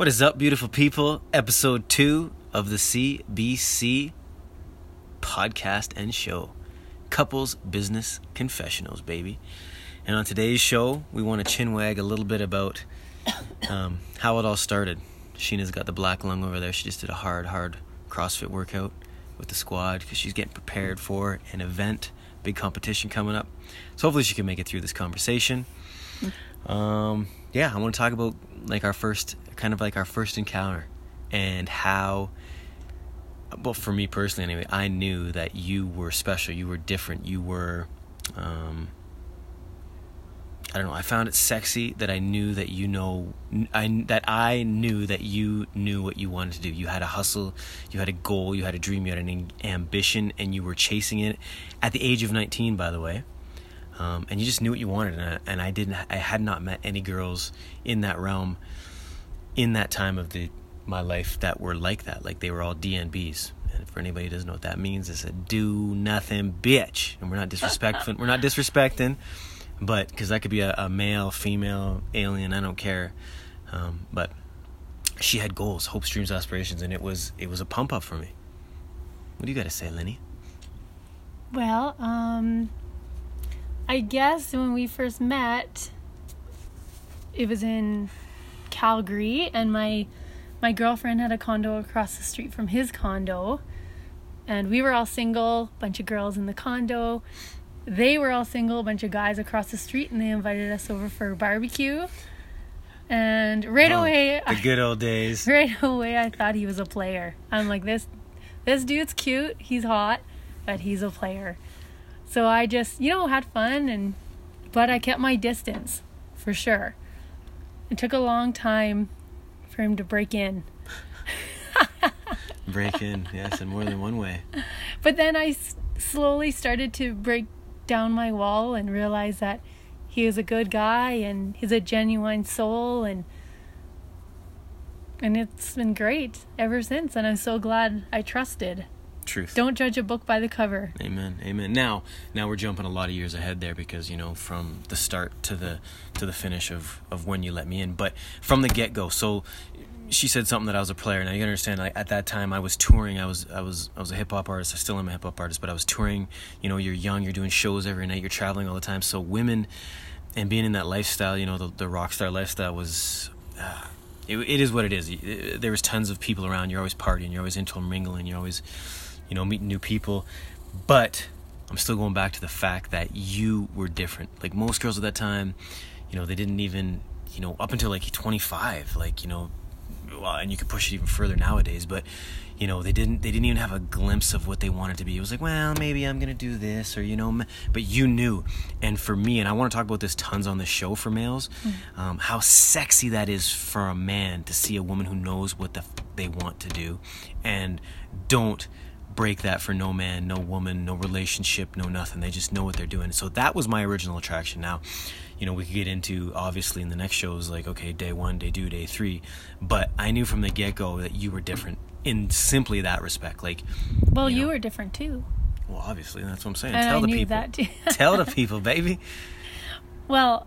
What is up, beautiful people? Episode two of the CBC podcast and show Couples Business Confessionals, baby. And on today's show, we want to chinwag a little bit about um, how it all started. Sheena's got the black lung over there. She just did a hard, hard CrossFit workout with the squad because she's getting prepared for an event, big competition coming up. So hopefully she can make it through this conversation. Um, yeah, I want to talk about like our first, kind of like our first encounter, and how. Well, for me personally, anyway, I knew that you were special. You were different. You were. Um, I don't know. I found it sexy that I knew that you know, I that I knew that you knew what you wanted to do. You had a hustle, you had a goal, you had a dream, you had an ambition, and you were chasing it at the age of 19. By the way, um, and you just knew what you wanted. And I, and I didn't. I had not met any girls in that realm, in that time of the my life that were like that. Like they were all DNBs. And for anybody who doesn't know what that means, it's a do nothing bitch. And we're not disrespecting. we're not disrespecting but because that could be a, a, male, female, alien, I don't care. Um, but she had goals, hopes, dreams, aspirations, and it was it was a pump up for me. What do you got to say, Lenny? Well, um, I guess when we first met, it was in Calgary, and my my girlfriend had a condo across the street from his condo, and we were all single, bunch of girls in the condo they were all single, a bunch of guys across the street, and they invited us over for a barbecue. And right oh, away, the good old days. Right away, I thought he was a player. I'm like, this, this dude's cute. He's hot, but he's a player. So I just, you know, had fun, and but I kept my distance, for sure. It took a long time for him to break in. break in, yes, in more than one way. But then I s- slowly started to break down my wall and realize that he is a good guy and he's a genuine soul and and it's been great ever since and I'm so glad I trusted. Truth. Don't judge a book by the cover. Amen. Amen. Now, now we're jumping a lot of years ahead there because you know from the start to the to the finish of of when you let me in, but from the get go. So she said something that I was a player. Now you understand. Like, at that time, I was touring. I was I was I was a hip hop artist. I still am a hip hop artist, but I was touring. You know, you're young. You're doing shows every night. You're traveling all the time. So women, and being in that lifestyle, you know, the the rock star lifestyle was. Uh, it, it is what it is. There was tons of people around. You're always partying. You're always intermingling. You're always, you know, meeting new people. But I'm still going back to the fact that you were different. Like most girls at that time, you know, they didn't even, you know, up until like 25, like, you know, well, and you could push it even further nowadays, but you know they didn't they didn't even have a glimpse of what they wanted to be it was like well maybe i'm gonna do this or you know but you knew and for me and i want to talk about this tons on the show for males mm-hmm. um, how sexy that is for a man to see a woman who knows what the, they want to do and don't break that for no man no woman no relationship no nothing. They just know what they're doing. So that was my original attraction. Now you know we could get into obviously in the next shows like okay day one day two day three. But i knew from the get-go that you were different in simply that respect. Like well you, know, you were different too. Well obviously that's what i'm saying. And tell I the people. that too. tell the people baby. Well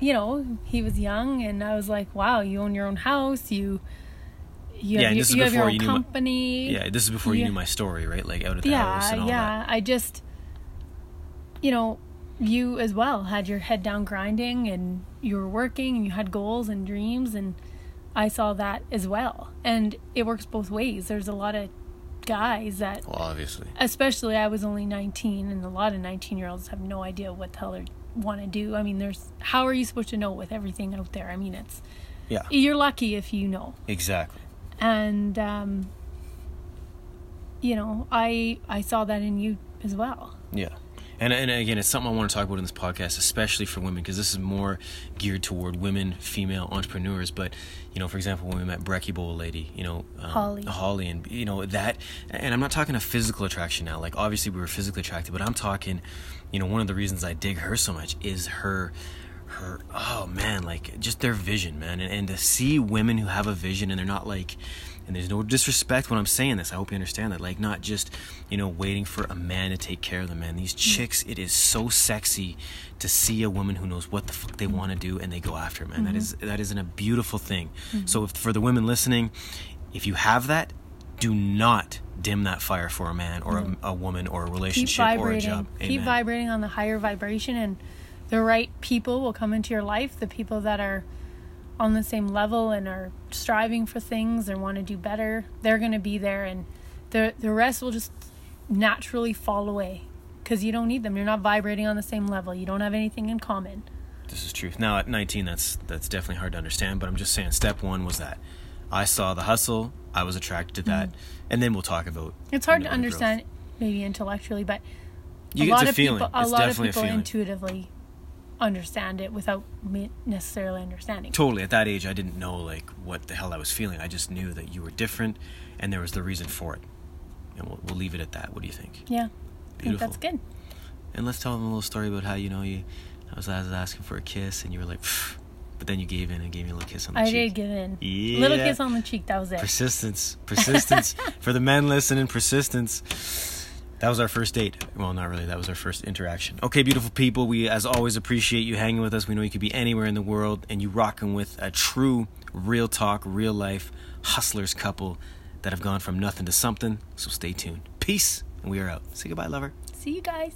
you know he was young and i was like wow you own your own house. You you yeah, have, this you, is before you, you knew company. My, yeah, this is before you knew my story, right? Like out of the yeah, house and all yeah. that. I just, you know, you as well had your head down grinding and you were working and you had goals and dreams and I saw that as well. And it works both ways. There's a lot of guys that well, obviously especially I was only 19 and a lot of 19 year olds have no idea what the hell they want to do. I mean, there's how are you supposed to know with everything out there? I mean, it's yeah. You're lucky if you know. Exactly. And um you know, I I saw that in you as well. Yeah. And, and again, it's something I want to talk about in this podcast, especially for women, because this is more geared toward women, female entrepreneurs. But, you know, for example, when we met Brecky Bowl lady, you know, um, Holly. Holly, and, you know, that, and I'm not talking a physical attraction now. Like, obviously, we were physically attracted, but I'm talking, you know, one of the reasons I dig her so much is her her oh man like just their vision man and, and to see women who have a vision and they're not like and there's no disrespect when I'm saying this. I hope you understand that. Like, not just, you know, waiting for a man to take care of them, man. These mm-hmm. chicks, it is so sexy to see a woman who knows what the fuck they want to do and they go after man. That mm-hmm. is that isn't a beautiful thing. Mm-hmm. So, if, for the women listening, if you have that, do not dim that fire for a man or a, a woman or a Keep relationship or a job. Keep vibrating on the higher vibration, and the right people will come into your life. The people that are on the same level and are striving for things and want to do better, they're going to be there, and the the rest will just naturally fall away because you don't need them. You're not vibrating on the same level. You don't have anything in common. This is truth. Now at 19, that's that's definitely hard to understand. But I'm just saying, step one was that I saw the hustle. I was attracted to mm-hmm. that, and then we'll talk about. It's hard to the growth. understand, maybe intellectually, but You a lot of feeling. people, a it's lot of people intuitively understand it without me necessarily understanding. totally. At that age, I didn't know like what the hell I was feeling. I just knew that you were different, and there was the reason for it. And we'll, we'll leave it at that. What do you think? Yeah, I think that's good. And let's tell them a little story about how you know you. I was, I was asking for a kiss, and you were like, but then you gave in and gave me a little kiss on the I cheek. I did give in. Yeah. Little kiss on the cheek. That was it. Persistence. Persistence. For the men listening, persistence. That was our first date. Well, not really. That was our first interaction. Okay, beautiful people. We, as always, appreciate you hanging with us. We know you could be anywhere in the world and you rocking with a true, real talk, real life hustlers couple that have gone from nothing to something. So stay tuned. Peace, and we are out. Say goodbye, lover. See you guys.